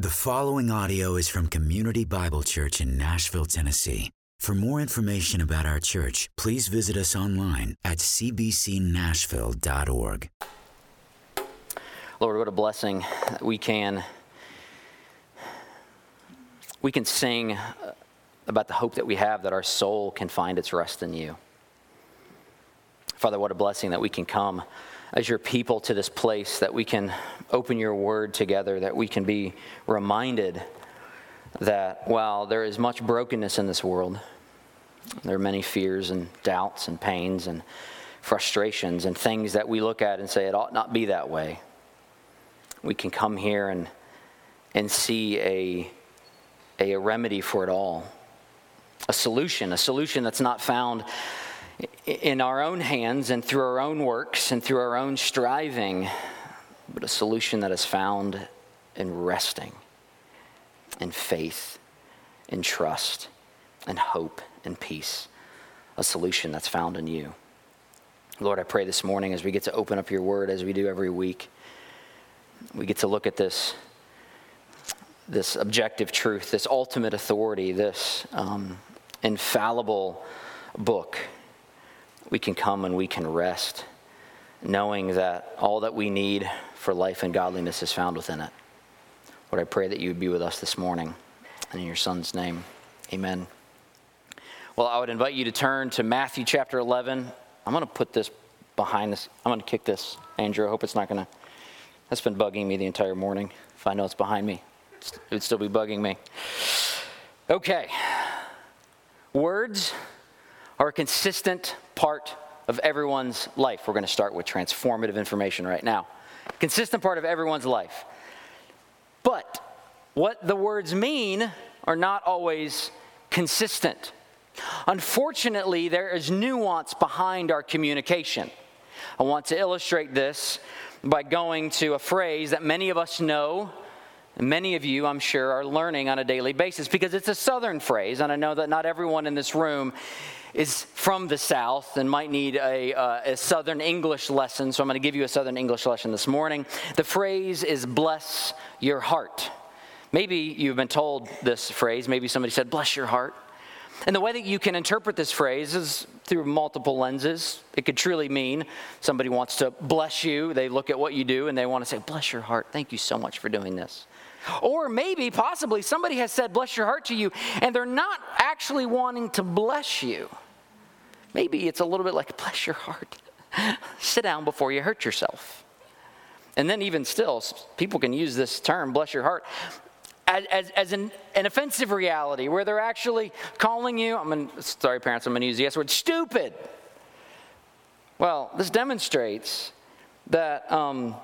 The following audio is from Community Bible Church in Nashville, Tennessee. For more information about our church, please visit us online at cbcnashville.org. Lord, what a blessing we can we can sing about the hope that we have that our soul can find its rest in you. Father, what a blessing that we can come as your people to this place, that we can open your word together, that we can be reminded that while there is much brokenness in this world, there are many fears and doubts and pains and frustrations and things that we look at and say it ought not be that way. We can come here and, and see a, a remedy for it all, a solution, a solution that's not found in our own hands and through our own works and through our own striving, but a solution that is found in resting, in faith, in trust, in hope in peace. A solution that's found in you. Lord, I pray this morning as we get to open up your word as we do every week, we get to look at this, this objective truth, this ultimate authority, this um, infallible book we can come and we can rest, knowing that all that we need for life and godliness is found within it. Lord, I pray that you would be with us this morning. And in your Son's name, amen. Well, I would invite you to turn to Matthew chapter 11. I'm going to put this behind this. I'm going to kick this, Andrew. I hope it's not going to. That's been bugging me the entire morning. If I know it's behind me, it would still be bugging me. Okay. Words are a consistent part of everyone's life. We're going to start with transformative information right now. Consistent part of everyone's life. But what the words mean are not always consistent. Unfortunately, there is nuance behind our communication. I want to illustrate this by going to a phrase that many of us know. Many of you, I'm sure, are learning on a daily basis because it's a southern phrase, and I know that not everyone in this room is from the South and might need a, uh, a Southern English lesson, so I'm going to give you a Southern English lesson this morning. The phrase is bless your heart. Maybe you've been told this phrase, maybe somebody said, bless your heart. And the way that you can interpret this phrase is through multiple lenses. It could truly mean somebody wants to bless you. They look at what you do and they want to say, Bless your heart. Thank you so much for doing this. Or maybe, possibly, somebody has said, Bless your heart to you, and they're not actually wanting to bless you. Maybe it's a little bit like, Bless your heart. Sit down before you hurt yourself. And then, even still, people can use this term, bless your heart, as, as, as an, an, offensive reality where they're actually calling you, I'm sorry, parents, I'm going to use the S word, stupid. Well, this demonstrates that um,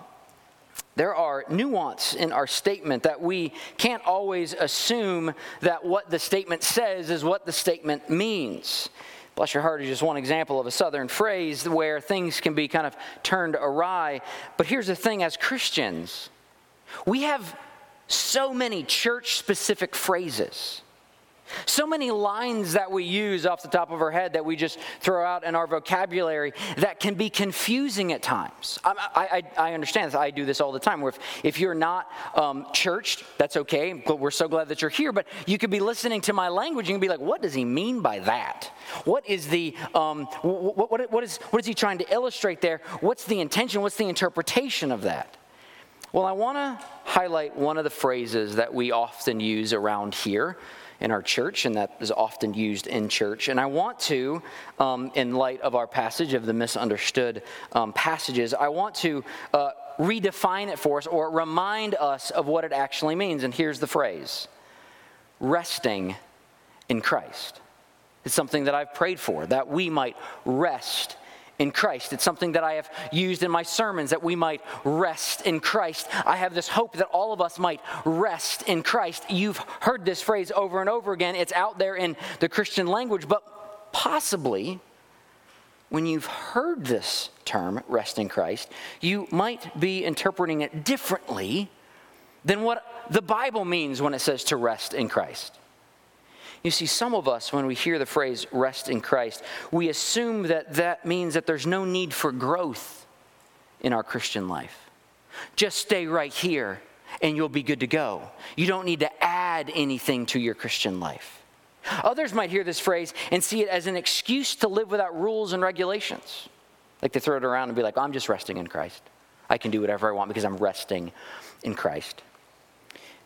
there are nuance in our statement that we can't always assume that what the statement says is what the statement means. Bless your heart is just one example of a southern phrase where things can be kind of turned awry. But here's the thing as Christians, we have so many church specific phrases so many lines that we use off the top of our head that we just throw out in our vocabulary that can be confusing at times. I, I, I understand this. I do this all the time. If, if you're not um, churched, that's okay. We're so glad that you're here. But you could be listening to my language and be like, what does he mean by that? What is the um, what, what, what is what is he trying to illustrate there? What's the intention? What's the interpretation of that? Well, I want to highlight one of the phrases that we often use around here in our church, and that is often used in church. And I want to, um, in light of our passage of the misunderstood um, passages, I want to uh, redefine it for us or remind us of what it actually means. And here's the phrase resting in Christ. It's something that I've prayed for, that we might rest in Christ. It's something that I have used in my sermons that we might rest in Christ. I have this hope that all of us might rest in Christ. You've heard this phrase over and over again. It's out there in the Christian language, but possibly when you've heard this term, rest in Christ, you might be interpreting it differently than what the Bible means when it says to rest in Christ. You see, some of us, when we hear the phrase rest in Christ, we assume that that means that there's no need for growth in our Christian life. Just stay right here and you'll be good to go. You don't need to add anything to your Christian life. Others might hear this phrase and see it as an excuse to live without rules and regulations. Like they throw it around and be like, I'm just resting in Christ. I can do whatever I want because I'm resting in Christ.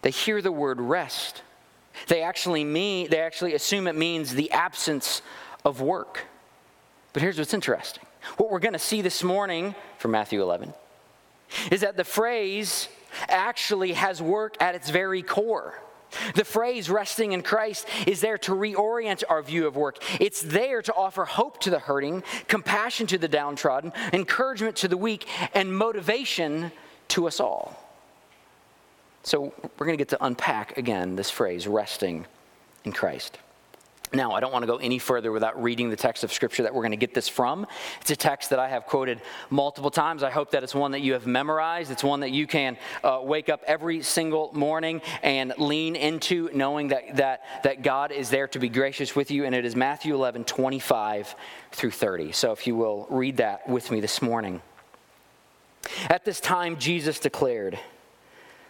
They hear the word rest. They actually mean they actually assume it means the absence of work. But here's what's interesting. What we're going to see this morning from Matthew 11 is that the phrase actually has work at its very core. The phrase resting in Christ is there to reorient our view of work. It's there to offer hope to the hurting, compassion to the downtrodden, encouragement to the weak, and motivation to us all. So we're going to get to unpack again this phrase, resting in Christ. Now, I don't want to go any further without reading the text of Scripture that we're going to get this from. It's a text that I have quoted multiple times. I hope that it's one that you have memorized. It's one that you can uh, wake up every single morning and lean into, knowing that, that, that God is there to be gracious with you. And it is Matthew 11, 25 through 30. So if you will read that with me this morning. At this time, Jesus declared,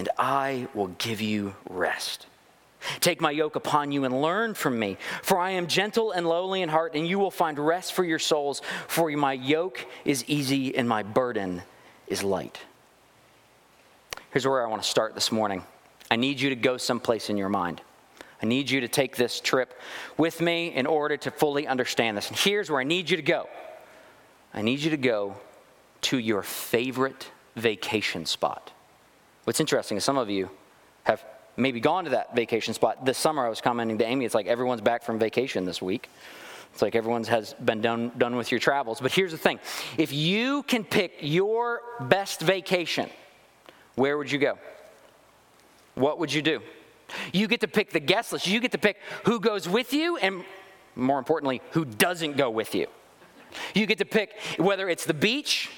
and I will give you rest. Take my yoke upon you and learn from me, for I am gentle and lowly in heart, and you will find rest for your souls. For my yoke is easy and my burden is light. Here's where I want to start this morning. I need you to go someplace in your mind. I need you to take this trip with me in order to fully understand this. And here's where I need you to go I need you to go to your favorite vacation spot. What's interesting is some of you have maybe gone to that vacation spot. This summer, I was commenting to Amy, it's like everyone's back from vacation this week. It's like everyone's has been done, done with your travels. But here's the thing if you can pick your best vacation, where would you go? What would you do? You get to pick the guest list. You get to pick who goes with you, and more importantly, who doesn't go with you. You get to pick whether it's the beach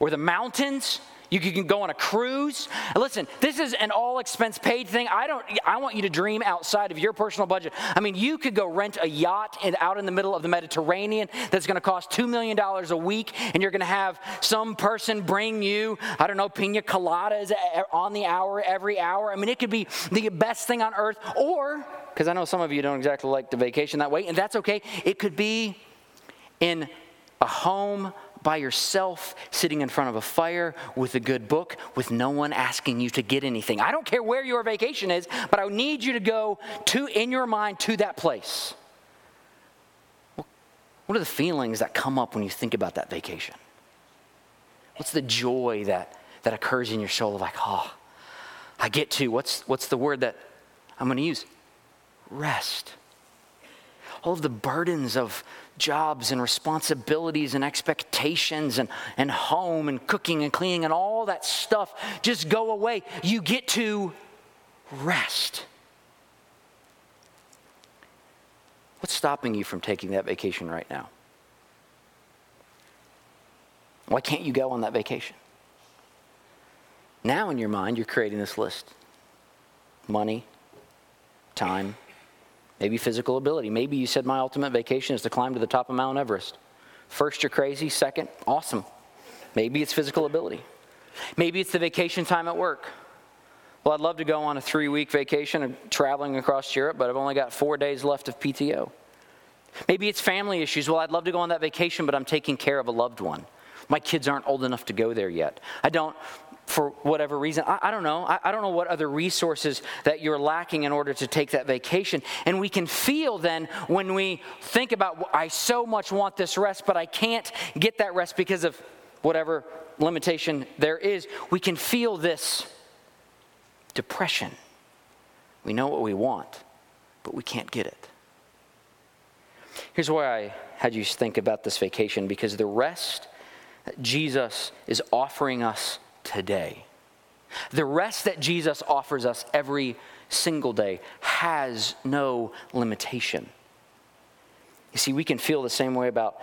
or the mountains you can go on a cruise. Listen, this is an all expense paid thing. I don't I want you to dream outside of your personal budget. I mean, you could go rent a yacht out in the middle of the Mediterranean that's going to cost 2 million dollars a week and you're going to have some person bring you, I don't know, pina coladas on the hour every hour. I mean, it could be the best thing on earth or because I know some of you don't exactly like the vacation that way and that's okay. It could be in a home by yourself, sitting in front of a fire with a good book, with no one asking you to get anything. I don't care where your vacation is, but I need you to go to, in your mind, to that place. What are the feelings that come up when you think about that vacation? What's the joy that, that occurs in your soul of like, oh, I get to, what's, what's the word that I'm going to use? Rest. All of the burdens of jobs and responsibilities and expectations and, and home and cooking and cleaning and all that stuff just go away. You get to rest. What's stopping you from taking that vacation right now? Why can't you go on that vacation? Now, in your mind, you're creating this list money, time, Maybe physical ability. Maybe you said my ultimate vacation is to climb to the top of Mount Everest. First, you're crazy. Second, awesome. Maybe it's physical ability. Maybe it's the vacation time at work. Well, I'd love to go on a three week vacation traveling across Europe, but I've only got four days left of PTO. Maybe it's family issues. Well, I'd love to go on that vacation, but I'm taking care of a loved one. My kids aren't old enough to go there yet. I don't for whatever reason. I, I don't know. I, I, don't know what other resources that you're lacking in order to take that vacation. And we can feel then when we think about, I so much want this rest, but I can't get that rest because of whatever limitation there is. We can feel this depression. We know what we want, but we can't get it. Here's why I had you think about this vacation because the rest Jesus is offering us today The rest that Jesus offers us every single day has no limitation. You see, we can feel the same way about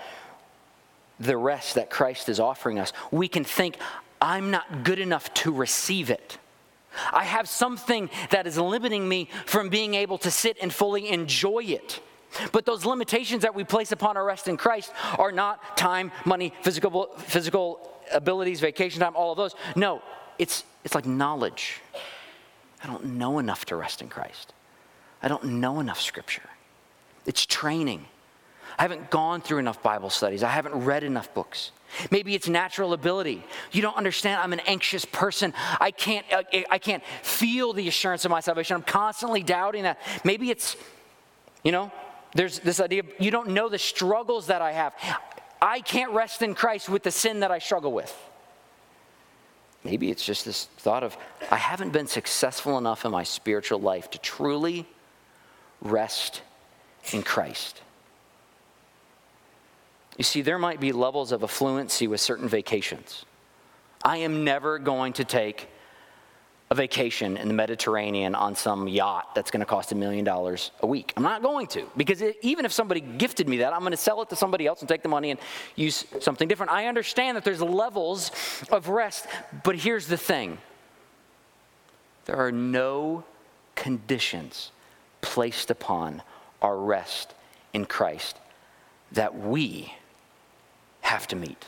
the rest that Christ is offering us. We can think, I'm not good enough to receive it. I have something that is limiting me from being able to sit and fully enjoy it. But those limitations that we place upon our rest in Christ are not time, money, physical, physical abilities, vacation time, all of those. No, it's, it's like knowledge. I don't know enough to rest in Christ. I don't know enough scripture. It's training. I haven't gone through enough Bible studies. I haven't read enough books. Maybe it's natural ability. You don't understand. I'm an anxious person. I can't, uh, I can't feel the assurance of my salvation. I'm constantly doubting that. Maybe it's, you know, there's this idea of you don't know the struggles that I have. I can't rest in Christ with the sin that I struggle with. Maybe it's just this thought of I haven't been successful enough in my spiritual life to truly rest in Christ. You see, there might be levels of affluency with certain vacations. I am never going to take a vacation in the Mediterranean on some yacht that's going to cost a million dollars a week. I'm not going to, because it, even if somebody gifted me that, I'm going to sell it to somebody else and take the money and use something different. I understand that there's levels of rest, but here's the thing there are no conditions placed upon our rest in Christ that we have to meet.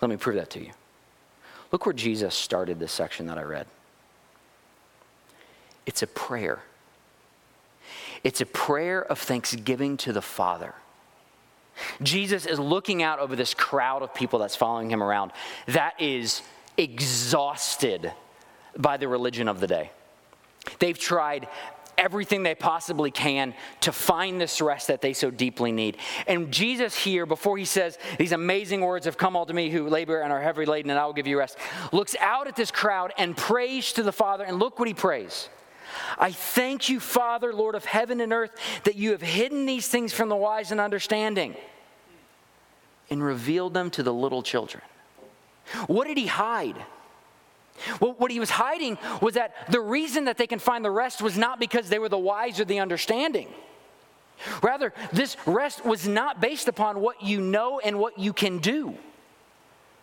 Let me prove that to you. Look where Jesus started this section that I read. It's a prayer. It's a prayer of thanksgiving to the Father. Jesus is looking out over this crowd of people that's following him around that is exhausted by the religion of the day. They've tried everything they possibly can to find this rest that they so deeply need. And Jesus, here, before he says these amazing words of come all to me who labor and are heavy laden, and I will give you rest, looks out at this crowd and prays to the Father. And look what he prays. I thank you, Father, Lord of heaven and earth, that you have hidden these things from the wise and understanding and revealed them to the little children. What did he hide? Well, what he was hiding was that the reason that they can find the rest was not because they were the wise or the understanding. Rather, this rest was not based upon what you know and what you can do.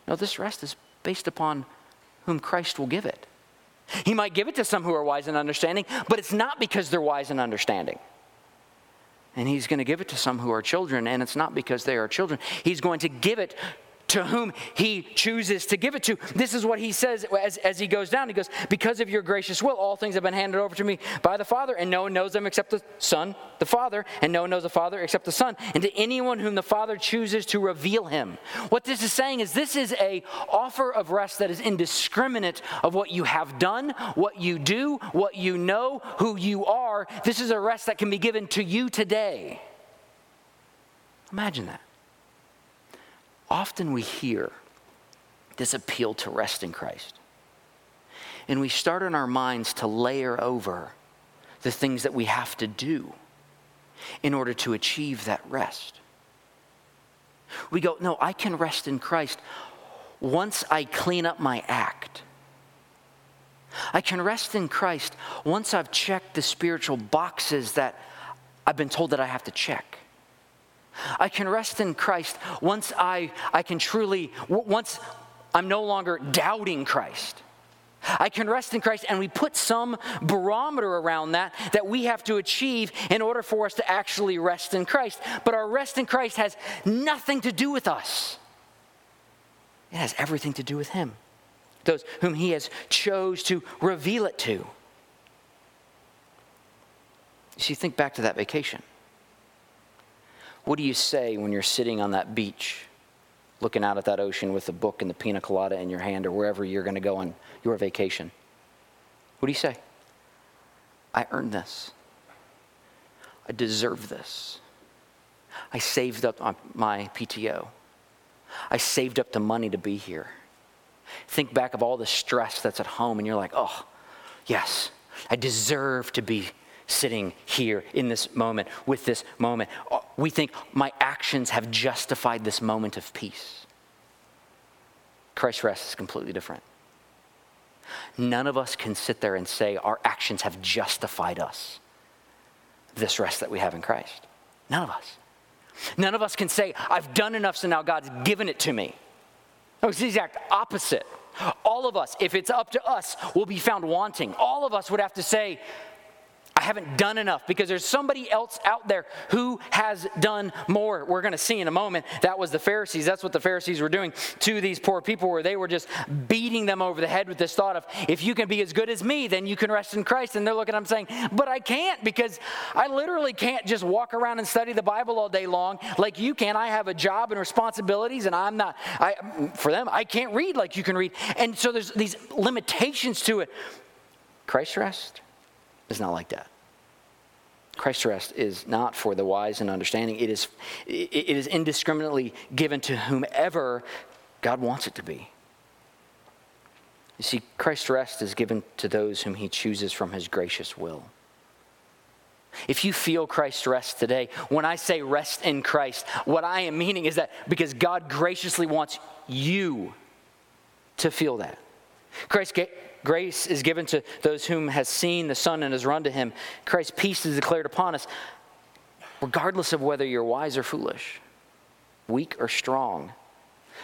No, this rest is based upon whom Christ will give it. He might give it to some who are wise and understanding, but it's not because they're wise and understanding. And he's going to give it to some who are children, and it's not because they are children. He's going to give it to whom he chooses to give it to. This is what he says as, as he goes down. He goes, Because of your gracious will, all things have been handed over to me by the Father, and no one knows them except the Son, the Father, and no one knows the Father except the Son, and to anyone whom the Father chooses to reveal him. What this is saying is this is a offer of rest that is indiscriminate of what you have done, what you do, what you know, who you are. This is a rest that can be given to you today. Imagine that often we hear this appeal to rest in Christ. And we start in our minds to layer over the things that we have to do in order to achieve that rest. We go, no, I can rest in Christ once I clean up my act. I can rest in Christ once I've checked the spiritual boxes that I've been told that I have to check. I can rest in Christ once I, I can truly, once I'm no longer doubting Christ. I can rest in Christ, and we put some barometer around that that we have to achieve in order for us to actually rest in Christ. But our rest in Christ has nothing to do with us, it has everything to do with Him, those whom He has chose to reveal it to. You see, think back to that vacation. What do you say when you're sitting on that beach, looking out at that ocean with a book and the pina colada in your hand, or wherever you're going to go on your vacation? What do you say? I earned this. I deserve this. I saved up my PTO. I saved up the money to be here. Think back of all the stress that's at home, and you're like, oh, yes, I deserve to be sitting here in this moment with this moment. We think my actions have justified this moment of peace. Christ's rest is completely different. None of us can sit there and say our actions have justified us this rest that we have in Christ. None of us. None of us can say, I've done enough, so now God's given it to me. No, it's the exact opposite. All of us, if it's up to us, will be found wanting. All of us would have to say, I haven't done enough because there's somebody else out there who has done more. We're going to see in a moment that was the Pharisees. That's what the Pharisees were doing to these poor people, where they were just beating them over the head with this thought of, if you can be as good as me, then you can rest in Christ. And they're looking at them saying, but I can't because I literally can't just walk around and study the Bible all day long like you can. I have a job and responsibilities, and I'm not, I, for them, I can't read like you can read. And so there's these limitations to it. Christ rest is not like that. Christ's rest is not for the wise and understanding. It is, it is indiscriminately given to whomever God wants it to be. You see, Christ's rest is given to those whom he chooses from his gracious will. If you feel Christ's rest today, when I say rest in Christ, what I am meaning is that because God graciously wants you to feel that. Christ grace is given to those whom has seen the Son and has run to him. Christ's peace is declared upon us, regardless of whether you're wise or foolish, weak or strong.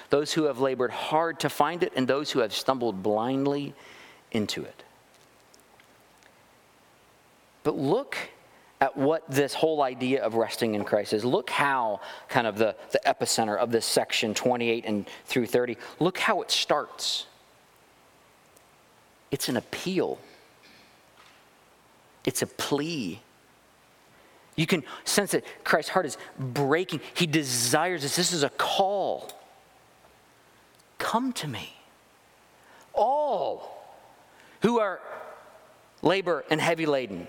Those who have labored hard to find it, and those who have stumbled blindly into it. But look at what this whole idea of resting in Christ is. Look how, kind of, the, the epicenter of this section 28 and through 30, look how it starts. It's an appeal, it's a plea. You can sense that Christ's heart is breaking. He desires this. This is a call. Come to me, all who are labor and heavy laden,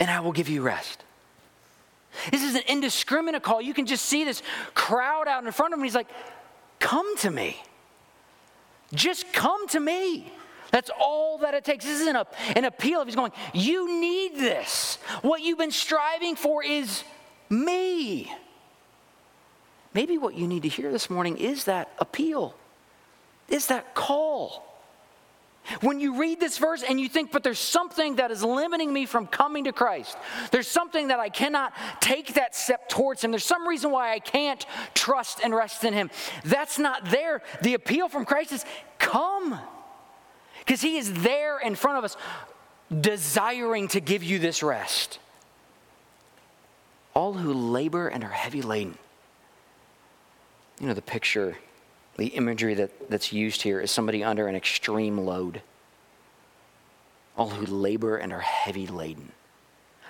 and I will give you rest. This is an indiscriminate call. You can just see this crowd out in front of him. He's like, Come to me. Just come to me. That's all that it takes. This isn't a, an appeal. If he's going, You need this. What you've been striving for is me. Maybe what you need to hear this morning is that appeal, is that call. When you read this verse and you think, but there's something that is limiting me from coming to Christ, there's something that I cannot take that step towards Him, there's some reason why I can't trust and rest in Him. That's not there. The appeal from Christ is come. Because He is there in front of us, desiring to give you this rest. All who labor and are heavy laden. You know, the picture, the imagery that, that's used here is somebody under an extreme load. All who labor and are heavy laden.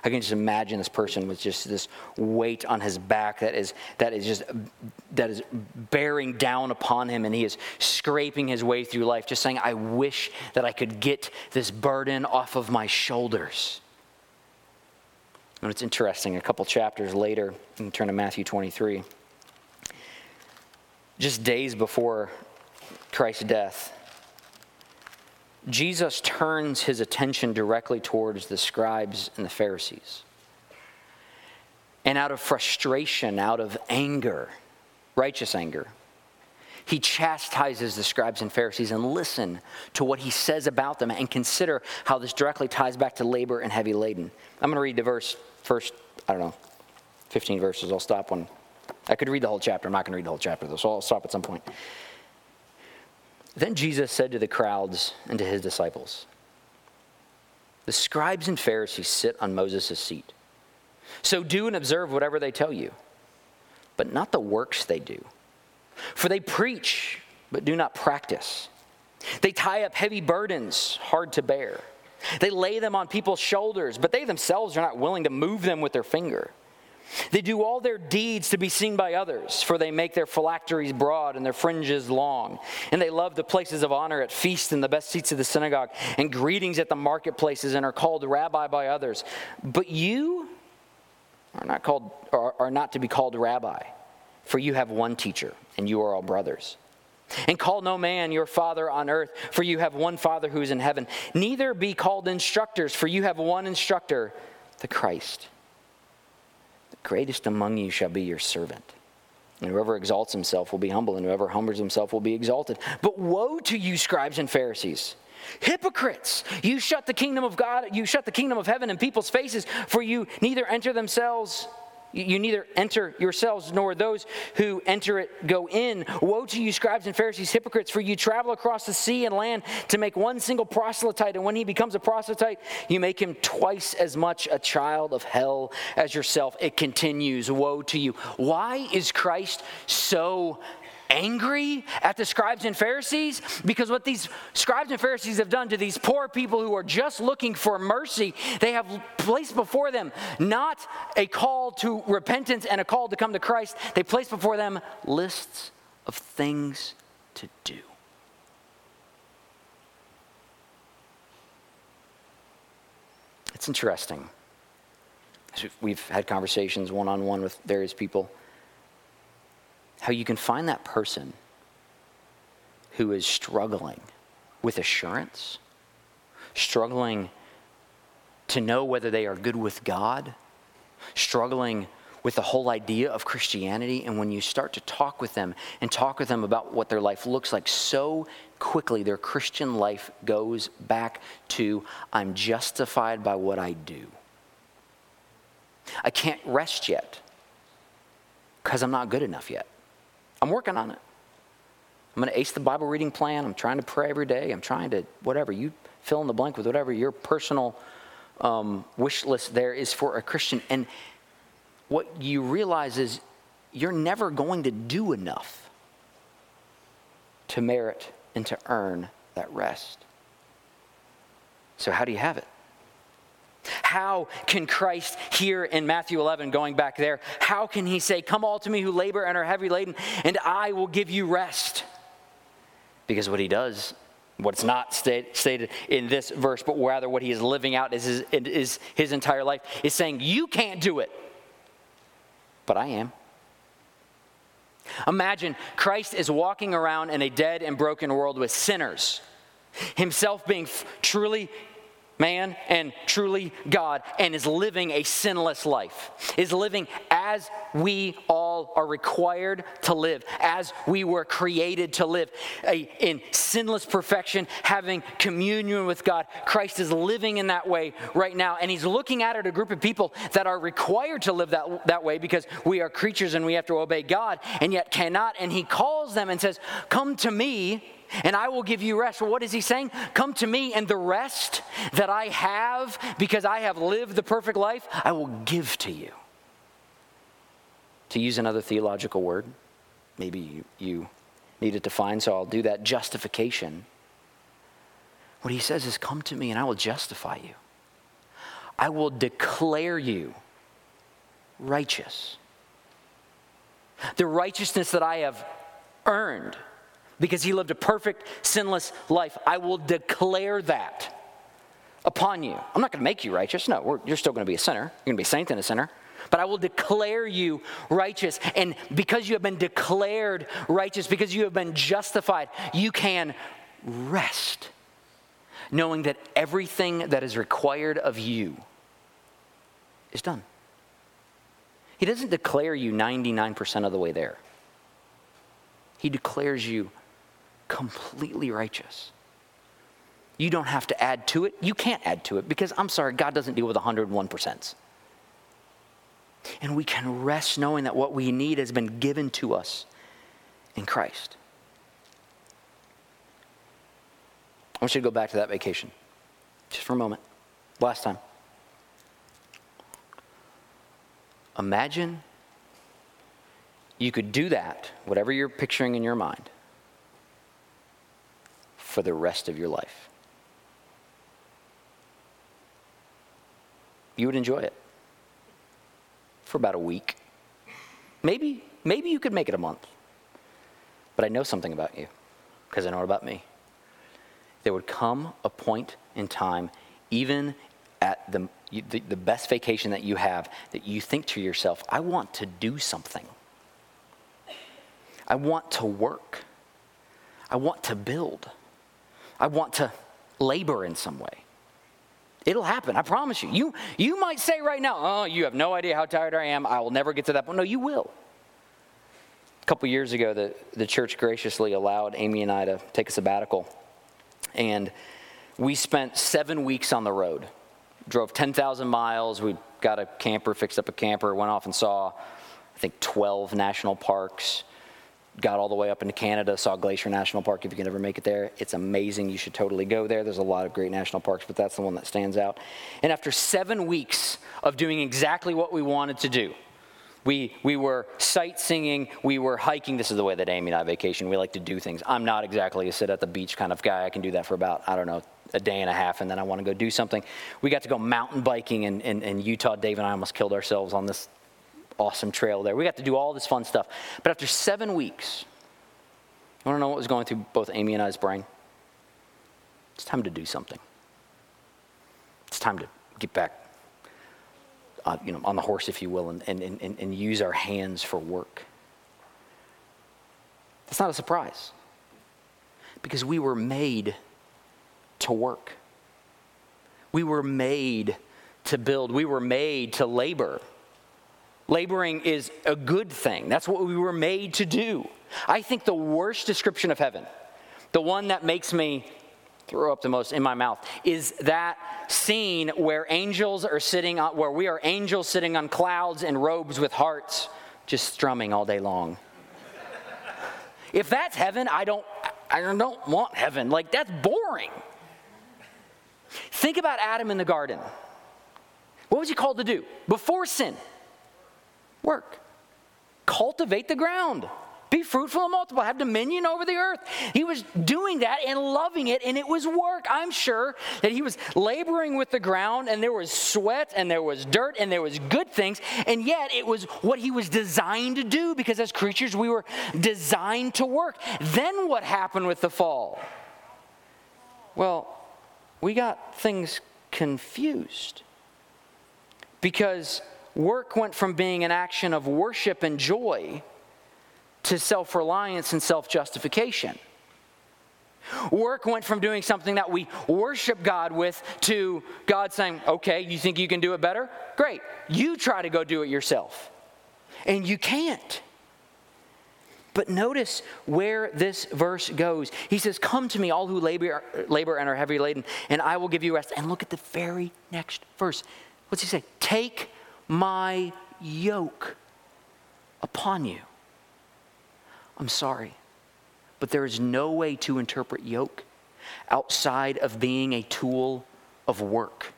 I can just imagine this person with just this weight on his back that is, that is just that is bearing down upon him and he is scraping his way through life, just saying, I wish that I could get this burden off of my shoulders. And it's interesting, a couple chapters later, you turn to Matthew 23. Just days before Christ's death, Jesus turns his attention directly towards the scribes and the Pharisees. And out of frustration, out of anger, righteous anger, he chastises the scribes and Pharisees and listen to what he says about them and consider how this directly ties back to labor and heavy laden. I'm going to read the verse first, I don't know, 15 verses. I'll stop when I could read the whole chapter. I'm not going to read the whole chapter though, so I'll stop at some point. Then Jesus said to the crowds and to his disciples, The scribes and Pharisees sit on Moses' seat. So do and observe whatever they tell you, but not the works they do. For they preach, but do not practice. They tie up heavy burdens, hard to bear. They lay them on people's shoulders, but they themselves are not willing to move them with their finger. They do all their deeds to be seen by others, for they make their phylacteries broad and their fringes long. And they love the places of honor at feasts and the best seats of the synagogue, and greetings at the marketplaces, and are called rabbi by others. But you are not called are, are not to be called rabbi, for you have one teacher, and you are all brothers. And call no man your father on earth, for you have one father who is in heaven. Neither be called instructors, for you have one instructor, the Christ greatest among you shall be your servant. And whoever exalts himself will be humble, and whoever humbles himself will be exalted. But woe to you, scribes and Pharisees, Hypocrites! You shut the kingdom of God, you shut the kingdom of heaven in people's faces, for you neither enter themselves you neither enter yourselves nor those who enter it go in. Woe to you, scribes and Pharisees, hypocrites, for you travel across the sea and land to make one single proselyte, and when he becomes a proselyte, you make him twice as much a child of hell as yourself. It continues, Woe to you. Why is Christ so angry at the scribes and Pharisees because what these scribes and Pharisees have done to these poor people who are just looking for mercy, they have placed before them not a call to repentance and a call to come to Christ, they place before them lists of things to do. It's interesting. We've had conversations one on one with various people how you can find that person who is struggling with assurance, struggling to know whether they are good with God, struggling with the whole idea of Christianity. And when you start to talk with them and talk with them about what their life looks like, so quickly their Christian life goes back to I'm justified by what I do. I can't rest yet because I'm not good enough yet. I'm working on it. I'm going to ace the Bible reading plan. I'm trying to pray every day. I'm trying to, whatever. You fill in the blank with whatever your personal um, wish list there is for a Christian. And what you realize is you're never going to do enough to merit and to earn that rest. So, how do you have it? How can Christ here in Matthew 11, going back there, how can he say, Come all to me who labor and are heavy laden, and I will give you rest? Because what he does, what's not state, stated in this verse, but rather what he is living out is his, is his entire life, is saying, You can't do it, but I am. Imagine Christ is walking around in a dead and broken world with sinners, himself being truly man and truly God and is living a sinless life, is living as we all are required to live, as we were created to live, a, in sinless perfection, having communion with God. Christ is living in that way right now, and he's looking at it, a group of people that are required to live that, that way because we are creatures and we have to obey God, and yet cannot. And he calls them and says, Come to me and I will give you rest. Well, what is he saying? Come to me, and the rest that I have because I have lived the perfect life, I will give to you. To use another theological word, maybe you, you need it defined, so I'll do that justification. What he says is, Come to me, and I will justify you. I will declare you righteous. The righteousness that I have earned because he lived a perfect, sinless life. I will declare that upon you. I'm not going to make you righteous. No, you're still going to be a sinner. You're going to be a saint and a sinner. But I will declare you righteous. And because you have been declared righteous, because you have been justified, you can rest, knowing that everything that is required of you is done. He doesn't declare you 99% of the way there, He declares you completely righteous. You don't have to add to it. You can't add to it because I'm sorry, God doesn't deal with 101%. And we can rest knowing that what we need has been given to us in Christ. I want you to go back to that vacation just for a moment. Last time. Imagine you could do that, whatever you're picturing in your mind, for the rest of your life. You would enjoy it for about a week. Maybe, maybe you could make it a month. But I know something about you because I know about me. There would come a point in time, even at the, the, the best vacation that you have, that you think to yourself, I want to do something. I want to work. I want to build. I want to labor in some way. It'll happen, I promise you. You, you might say right now, oh, you have no idea how tired I am. I will never get to that point. No, you will. A couple years ago, the, the church graciously allowed Amy and I to take a sabbatical. And we spent seven weeks on the road. Drove 10,000 miles. We got a camper, fixed up a camper, went off and saw, I think, 12 national parks. Got all the way up into Canada, saw Glacier National Park if you can ever make it there. It's amazing. You should totally go there. There's a lot of great national parks, but that's the one that stands out. And after seven weeks of doing exactly what we wanted to do, we, we were sightseeing, we were hiking. This is the way that Amy and I vacation. We like to do things. I'm not exactly a sit at the beach kind of guy. I can do that for about, I don't know, a day and a half, and then I want to go do something. We got to go mountain biking in, in, in Utah. Dave and I almost killed ourselves on this awesome trail there. We got to do all this fun stuff. But after seven weeks, you want to know what was going through both Amy and I's brain? It's time to do something. It's time to get back uh, you know, on the horse, if you will, and, and, and, and use our hands for work. That's not a surprise because we were made to work. We were made to build. We were made to labor. Laboring is a good thing. That's what we were made to do. I think the worst description of heaven, the one that makes me throw up the most in my mouth is that scene where angels are sitting on, where we are angels sitting on clouds and robes with hearts just strumming all day long. If that's heaven i don't i don't want heaven. Like that's boring. Think about adam in the garden. What was he called to do? Before sin work cultivate the ground be fruitful and multiply, have dominion over the earth. He was doing that and loving it, and it was work. I'm sure that he was laboring with the ground, and there was sweat, and there was dirt, and there was good things, and yet it was what he was designed to do because as creatures we were designed to work. Then what happened with the fall? Well, we got things confused because work went from being an action of worship and joy to self reliance and self justification. Work went from doing something that we worship God with to God saying, okay, you think you can do it better? Great. You try to go do it yourself. And you can't. But notice where this verse goes. He says, Come to me, all who labor, labor and are heavy laden, and I will give you rest. And look at the very next verse. What's he say? Take my yoke upon you. I'm sorry, but there is no way to interpret yoke outside of being a tool of work.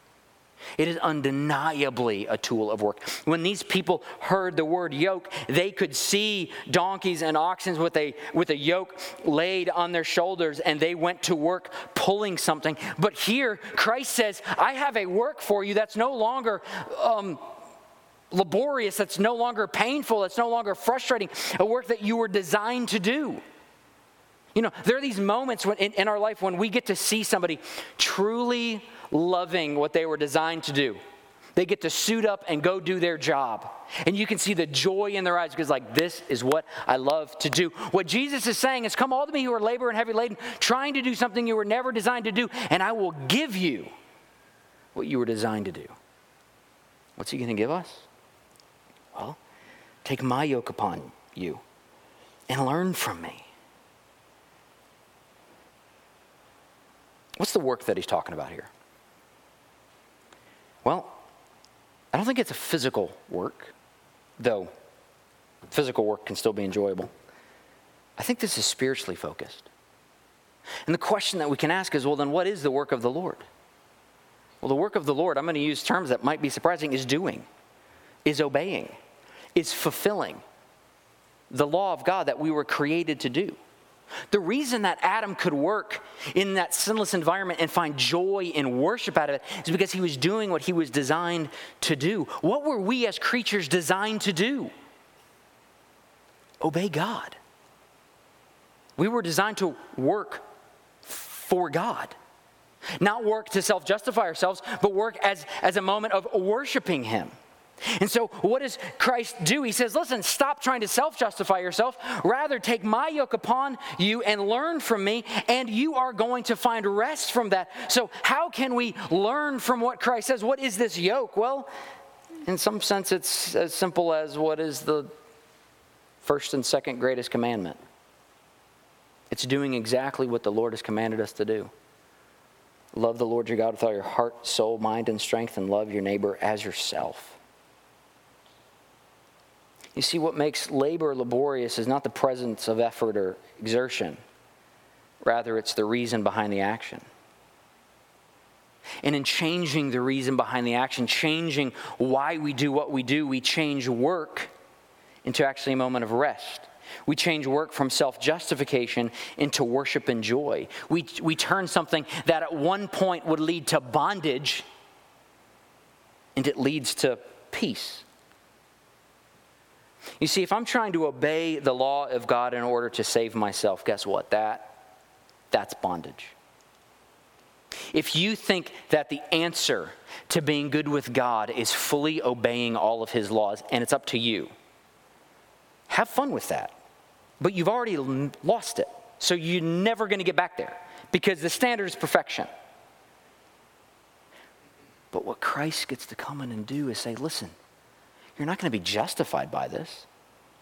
It is undeniably a tool of work. When these people heard the word yoke, they could see donkeys and oxen with a, with a yoke laid on their shoulders, and they went to work pulling something. But here, Christ says, I have a work for you that's no longer. Um, laborious, that's no longer painful, that's no longer frustrating, a work that you were designed to do. You know, there are these moments when, in, in our life when we get to see somebody truly loving what they were designed to do. They get to suit up and go do their job. And you can see the joy in their eyes because, like, this is what I love to do. What Jesus is saying is, Come all to me who are labor and heavy laden, trying to do something you were never designed to do, and I will give you what you were designed to do. What's He going to give us? Take my yoke upon you and learn from me. What's the work that he's talking about here? Well, I don't think it's a physical work, though physical work can still be enjoyable. I think this is spiritually focused. And the question that we can ask is well, then what is the work of the Lord? Well, the work of the Lord, I'm going to use terms that might be surprising, is doing, is obeying is fulfilling the law of God that we were created to do. The reason that Adam could work in that sinless environment and find joy and worship out of it is because he was doing what he was designed to do. What were we as creatures designed to do? Obey God. We were designed to work for God. Not work to self justify ourselves, but work as, as a moment of worshiping Him. And so, what does Christ do? He says, Listen, stop trying to self justify yourself. Rather, take my yoke upon you and learn from me, and you are going to find rest from that. So, how can we learn from what Christ says? What is this yoke? Well, in some sense, it's as simple as what is the first and second greatest commandment? It's doing exactly what the Lord has commanded us to do Love the Lord your God with all your heart, soul, mind, and strength, and love your neighbor as yourself. You see, what makes labor laborious is not the presence of effort or exertion, rather, it's the reason behind the action. And in changing the reason behind the action, changing why we do what we do, we change work into actually a moment of rest. We change work from self justification into worship and joy. We, we turn something that at one point would lead to bondage and it leads to peace. You see, if I'm trying to obey the law of God in order to save myself, guess what? That that's bondage. If you think that the answer to being good with God is fully obeying all of his laws and it's up to you, have fun with that. But you've already lost it. So you're never going to get back there because the standard is perfection. But what Christ gets to come in and do is say, listen, you're not going to be justified by this.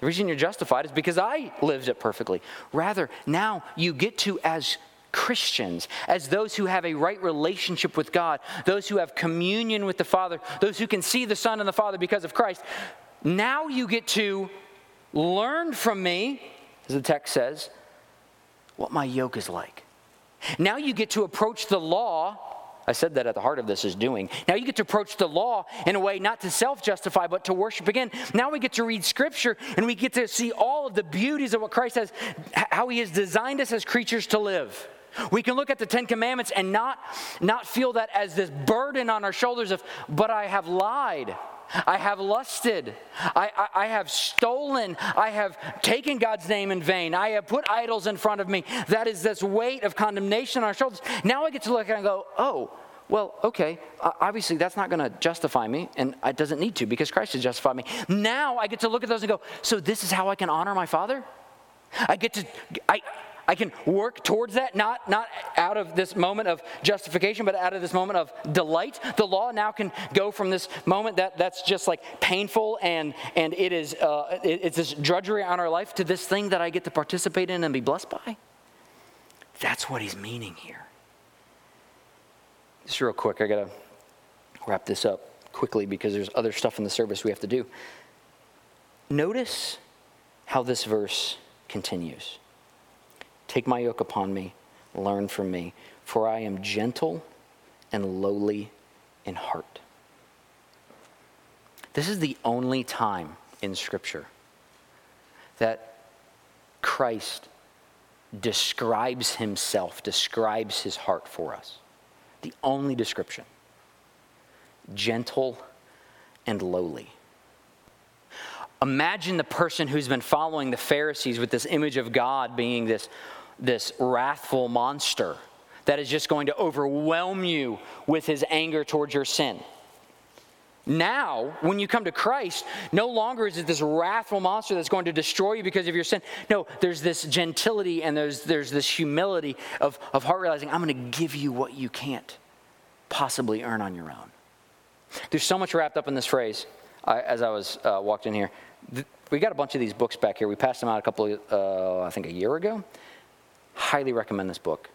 The reason you're justified is because I lived it perfectly. Rather, now you get to, as Christians, as those who have a right relationship with God, those who have communion with the Father, those who can see the Son and the Father because of Christ, now you get to learn from me, as the text says, what my yoke is like. Now you get to approach the law. I said that at the heart of this is doing. Now you get to approach the law in a way not to self justify, but to worship again. Now we get to read scripture and we get to see all of the beauties of what Christ has, how he has designed us as creatures to live. We can look at the Ten Commandments and not, not feel that as this burden on our shoulders of, but I have lied. I have lusted. I, I, I, have stolen. I have taken God's name in vain. I have put idols in front of me. That is this weight of condemnation on our shoulders. Now I get to look and go, oh, well, okay, obviously that's not going to justify me, and it doesn't need to because Christ has justified me. Now I get to look at those and go, so this is how I can honor my Father? I get to, I, I can work towards that, not, not out of this moment of justification, but out of this moment of delight. The law now can go from this moment that, that's just like painful and, and it is, uh, it, it's this drudgery on our life to this thing that I get to participate in and be blessed by. That's what he's meaning here. Just real quick, I got to wrap this up quickly because there's other stuff in the service we have to do. Notice how this verse continues. Take my yoke upon me, learn from me, for I am gentle and lowly in heart. This is the only time in Scripture that Christ describes himself, describes his heart for us. The only description gentle and lowly. Imagine the person who's been following the Pharisees with this image of God being this this wrathful monster that is just going to overwhelm you with his anger towards your sin. Now, when you come to Christ, no longer is it this wrathful monster that's going to destroy you because of your sin. No, there's this gentility and there's, there's this humility of, of heart realizing, I'm going to give you what you can't possibly earn on your own. There's so much wrapped up in this phrase I, as I was uh, walked in here. We got a bunch of these books back here. We passed them out a couple, uh, I think a year ago. Highly recommend this book.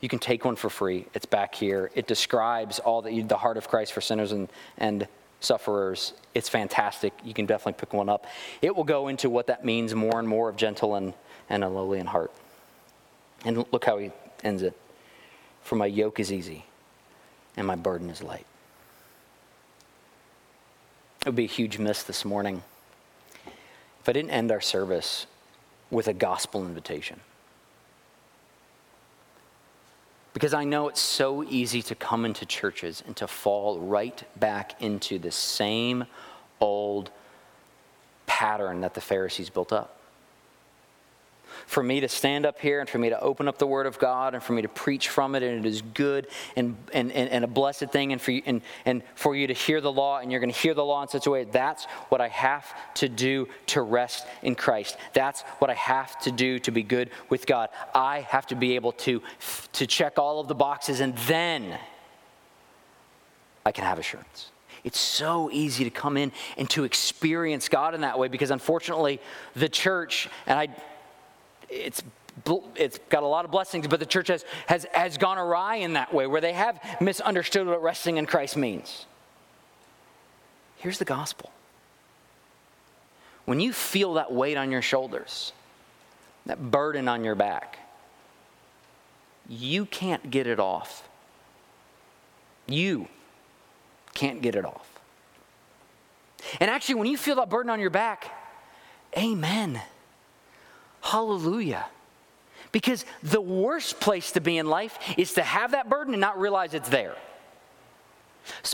You can take one for free. It's back here. It describes all the, the heart of Christ for sinners and, and sufferers. It's fantastic. You can definitely pick one up. It will go into what that means more and more of gentle and, and a lowly in heart. And look how he ends it. For my yoke is easy and my burden is light. It would be a huge miss this morning if I didn't end our service with a gospel invitation. Because I know it's so easy to come into churches and to fall right back into the same old pattern that the Pharisees built up for me to stand up here and for me to open up the Word of God and for me to preach from it, and it is good and, and, and, and a blessed thing, and for, you, and, and for you to hear the law, and you're going to hear the law in such a way. That's what I have to do to rest in Christ. That's what I have to do to be good with God. I have to be able to, to check all of the boxes, and then I can have assurance. It's so easy to come in and to experience God in that way because unfortunately, the church, and I, it's it's got a lot of blessings, but the church has, has, has gone awry in that way, where they have misunderstood what resting in Christ means. Here's the gospel. When you feel that weight on your shoulders, that burden on your back, you can't get it off. You can't get it off. And actually, when you feel that burden on your back, amen. Hallelujah. Because the worst place to be in life is to have that burden and not realize it's there.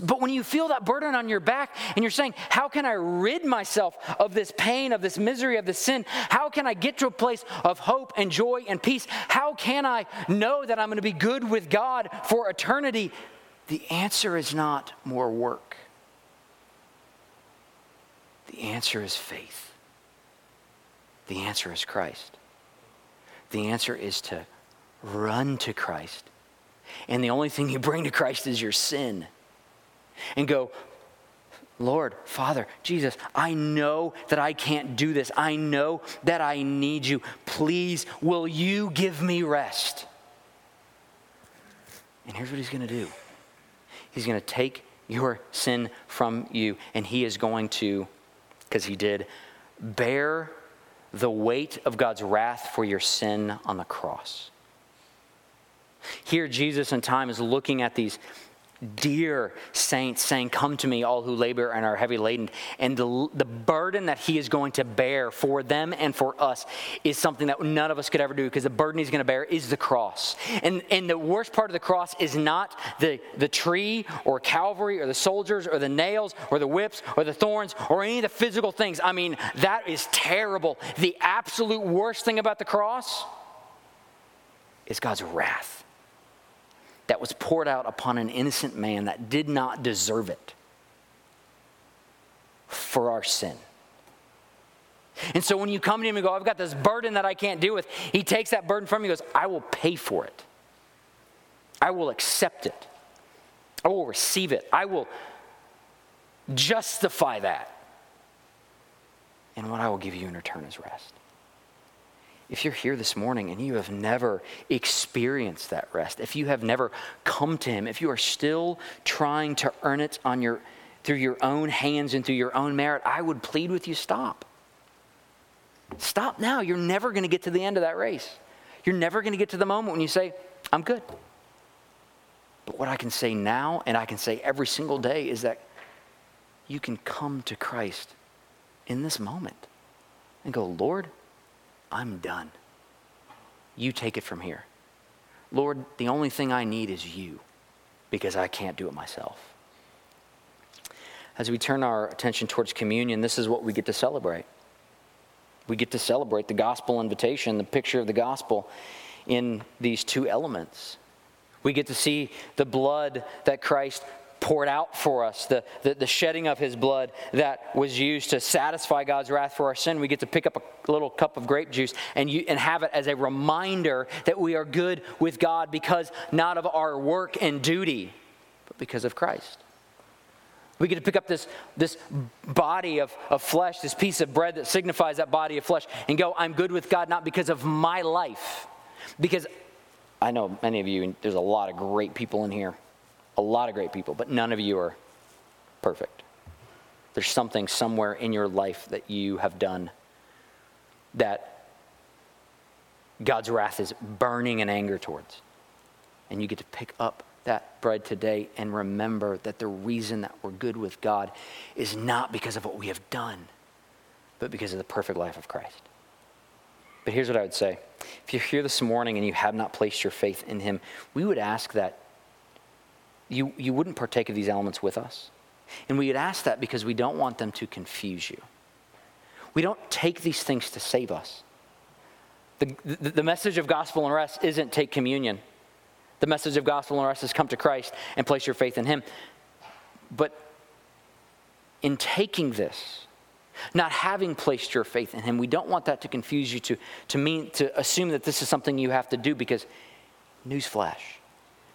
But when you feel that burden on your back and you're saying, How can I rid myself of this pain, of this misery, of this sin? How can I get to a place of hope and joy and peace? How can I know that I'm going to be good with God for eternity? The answer is not more work, the answer is faith. The answer is Christ. The answer is to run to Christ. And the only thing you bring to Christ is your sin and go, Lord, Father, Jesus, I know that I can't do this. I know that I need you. Please, will you give me rest? And here's what he's going to do He's going to take your sin from you, and he is going to, because he did, bear the weight of God's wrath for your sin on the cross. Here, Jesus in time is looking at these dear saints saying, Come to me, all who labor and are heavy laden. And the, the burden that he is going to bear for them and for us is something that none of us could ever do because the burden he's going to bear is the cross. And, and the worst part of the cross is not the, the tree or Calvary or the soldiers or the nails or the whips or the thorns or any of the physical things. I mean, that is terrible. The absolute worst thing about the cross is God's wrath that was poured out upon an innocent man that did not deserve it for our sin. And so when you come to him and go, I've got this burden that I can't deal with, he takes that burden from you and goes, I will pay for it. I will accept it. I will receive it. I will justify that. And what I will give you in return is rest. If you're here this morning and you have never experienced that rest, if you have never come to Him, if you are still trying to earn it on your, through your own hands and through your own merit, I would plead with you stop. Stop now. You're never going to get to the end of that race. You're never going to get to the moment when you say, I'm good. But what I can say now and I can say every single day is that you can come to Christ in this moment and go, Lord, I'm done. You take it from here. Lord, the only thing I need is you because I can't do it myself. As we turn our attention towards communion, this is what we get to celebrate. We get to celebrate the gospel invitation, the picture of the gospel in these two elements. We get to see the blood that Christ poured out for us, the, the, the, shedding of his blood that was used to satisfy God's wrath for our sin, we get to pick up a little cup of grape juice and, you, and have it as a reminder that we are good with God because not of our work and duty, but because of Christ. We get to pick up this, this body of, of flesh, this piece of bread that signifies that body of flesh, and go, I'm good with God not because of my life. Because I know many of you, there's a lot of great people in here a lot of great people, but none of you are perfect. There's something somewhere in your life that you have done that God's wrath is burning in anger towards. And you get to pick up that bread today and remember that the reason that we're good with God is not because of what we have done, but because of the perfect life of Christ. But here's what I would say if you're here this morning and you have not placed your faith in Him, we would ask that you, you wouldn't partake of these elements with us. And we would ask that because we don't want them to confuse you. We don't take these things to save us. The, the, the message of gospel and rest isn't take communion. The message of gospel and rest is come to Christ and place your faith in Him. But in taking this, not having placed your faith in Him, we don't want that to confuse you to, to mean to assume that this is something you have to do because, newsflash,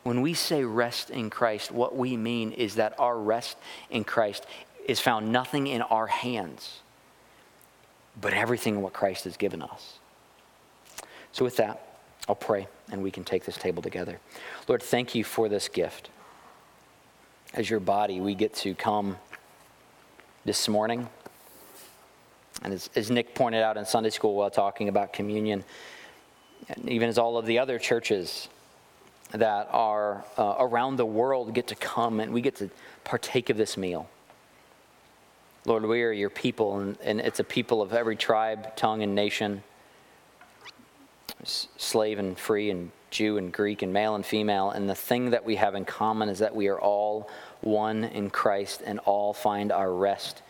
when we say rest in Christ, what we mean is that our rest in Christ is found nothing in our hands, but everything in what Christ has given us. So, with that, I'll pray and we can take this table together. Lord, thank you for this gift. As your body, we get to come this morning. And as, as Nick pointed out in Sunday school while talking about communion, even as all of the other churches that are uh, around the world get to come and we get to partake of this meal. Lord, we are your people, and, and it's a people of every tribe, tongue, and nation slave and free, and Jew and Greek, and male and female. And the thing that we have in common is that we are all one in Christ and all find our rest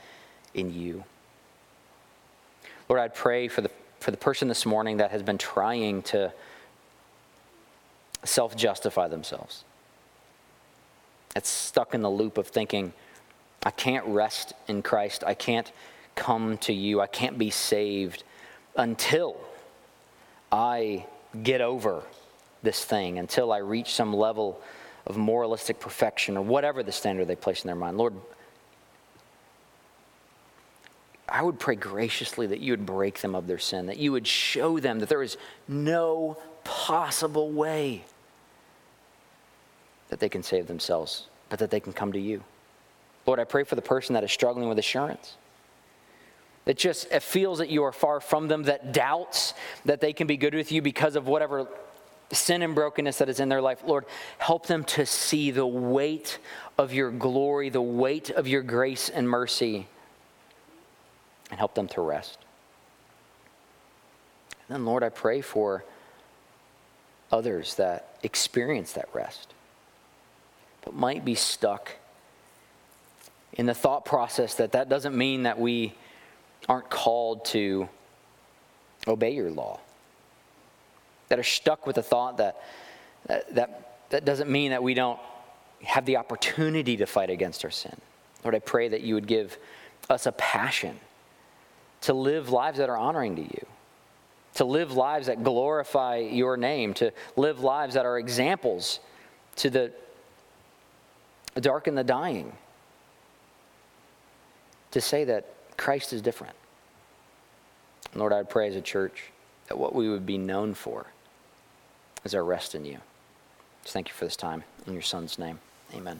in you. Lord, I'd pray for the, for the person this morning that has been trying to self justify themselves. It's stuck in the loop of thinking, I can't rest in Christ. I can't come to you. I can't be saved until I get over this thing, until I reach some level of moralistic perfection or whatever the standard they place in their mind. Lord, I would pray graciously that you would break them of their sin, that you would show them that there is no possible way that they can save themselves, but that they can come to you. Lord, I pray for the person that is struggling with assurance. That just it feels that you are far from them, that doubts that they can be good with you because of whatever sin and brokenness that is in their life. Lord, help them to see the weight of your glory, the weight of your grace and mercy, and help them to rest. And then, Lord, I pray for others that experience that rest, but might be stuck in the thought process that that doesn't mean that we aren't called to obey your law. That are stuck with the thought that, that, that, doesn't mean that we don't have the opportunity to fight against our sin. Lord, I pray that you would give us a passion to live lives that are honoring to you, to live lives that glorify your name, to live lives that are examples to the dark and the dying to say that Christ is different. Lord, I pray as a church that what we would be known for is our rest in you. Just thank you for this time. In your son's name, amen.